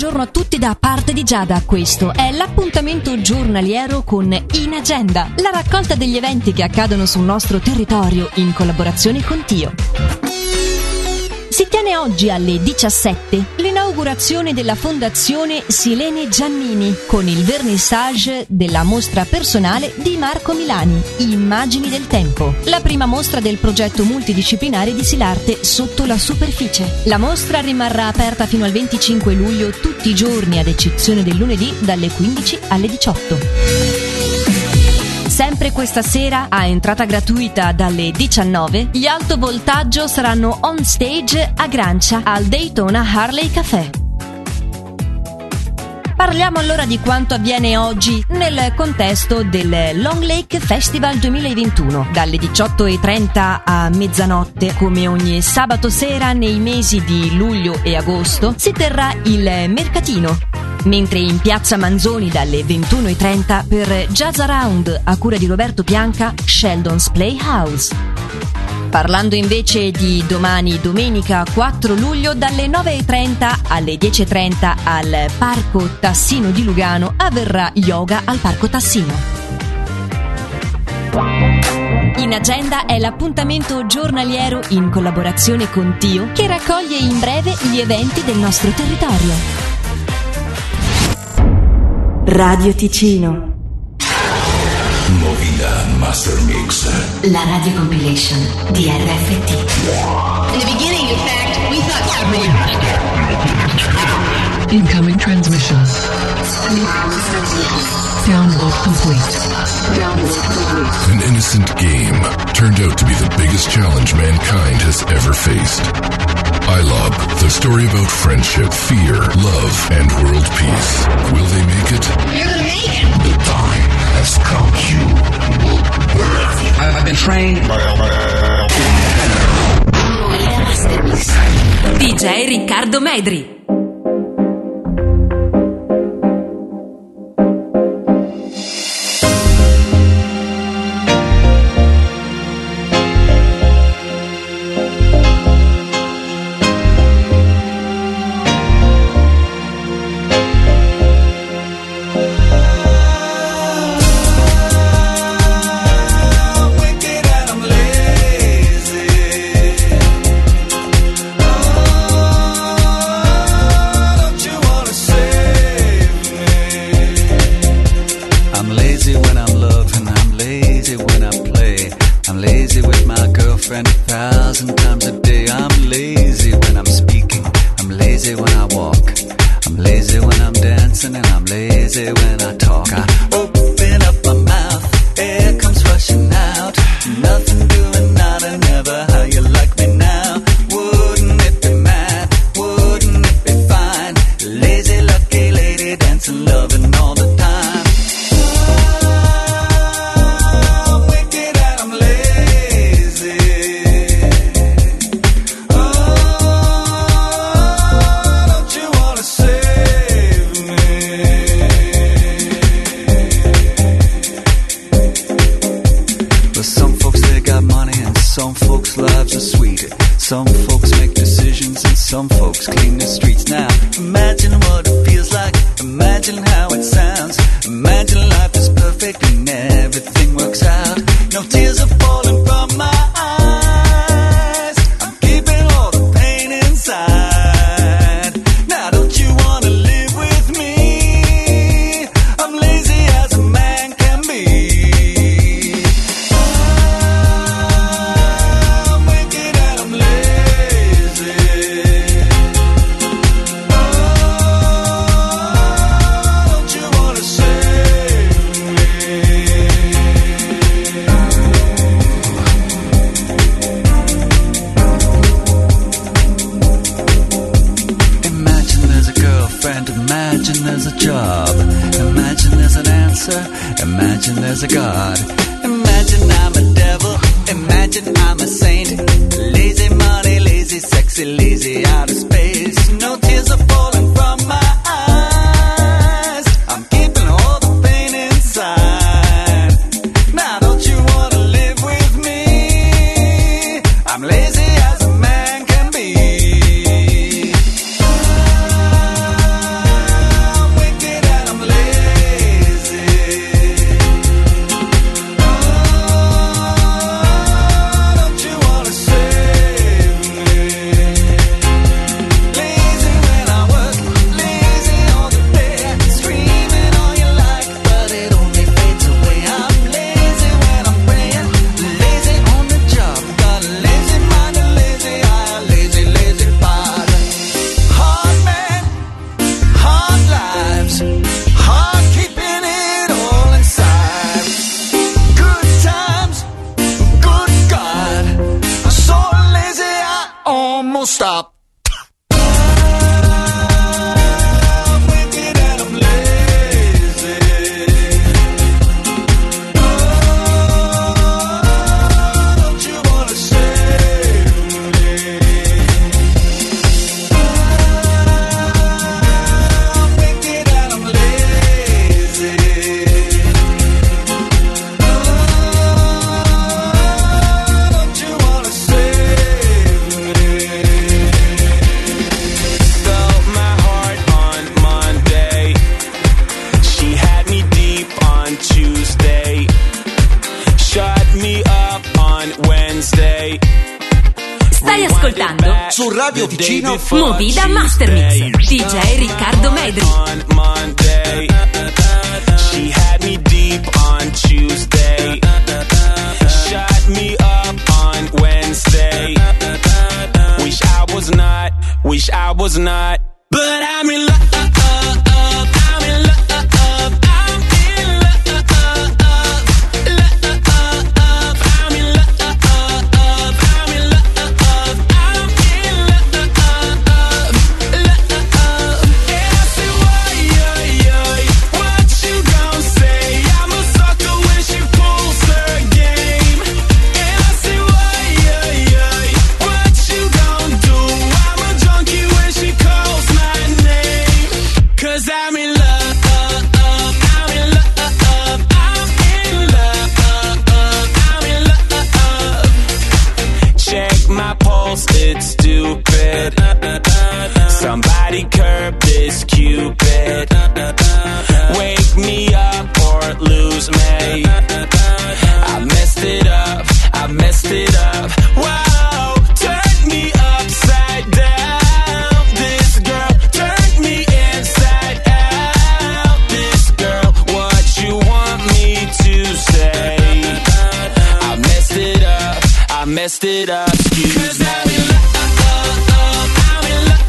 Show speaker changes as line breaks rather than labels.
buongiorno a tutti da parte di Giada. Questo è l'appuntamento giornaliero con In Agenda, la raccolta degli eventi che accadono sul nostro territorio in collaborazione con Tio. Si tiene oggi alle 17 l'inaugurazione della Fondazione Silene Giannini con il vernissage della mostra personale di Marco Milani, Immagini del Tempo, la prima mostra del progetto multidisciplinare di Silarte sotto la superficie. La mostra rimarrà aperta fino al 25 luglio tutti i giorni ad eccezione del lunedì dalle 15 alle 18. Sempre questa sera, a entrata gratuita dalle 19, gli alto voltaggio saranno on stage a Grancia al Daytona Harley Café. Parliamo allora di quanto avviene oggi nel contesto del Long Lake Festival 2021. Dalle 18.30 a mezzanotte, come ogni sabato sera nei mesi di luglio e agosto, si terrà il mercatino mentre in piazza Manzoni dalle 21.30 per Jazz Around a cura di Roberto Pianca, Sheldon's Playhouse. Parlando invece di domani, domenica 4 luglio, dalle 9.30 alle 10.30 al Parco Tassino di Lugano avverrà yoga al Parco Tassino. In agenda è l'appuntamento giornaliero in collaborazione con Tio che raccoglie in breve gli eventi del nostro territorio.
Radio Ticino.
Movida Master Mix.
La radio compilation di RFT.
In the beginning, in fact, we thought
Incoming transmission. Download complete.
An innocent game turned out to be the biggest challenge mankind has ever faced. iLob, the story about friendship, fear, love, and world peace. Will they make it?
You're gonna make it.
The time has come. You will burn.
I've been trained.
DJ Riccardo Medri.
Dancing, and I'm lazy when I talk. I open some folks clean the streets. Now imagine what it feels like. Imagine how it sounds. Imagine life is perfect and everything works out. No tears are falling there's a job, imagine there's an answer, imagine there's a God. Imagine I'm a devil, imagine I'm a saint. Lazy money, lazy, sexy, lazy out of space.
Radio Ticino
Movida Mastermix DJ Riccardo Medri
on Monday. She had me deep on Tuesday. Shut me up on Wednesday. Wish I was not, wish I was not. But I'm in love. This cupid. Wake me up or lose me. I messed it up, I messed it up. Wow, turn me upside down. This girl me inside out. This girl, what you want me to say? I messed it up, I messed it up.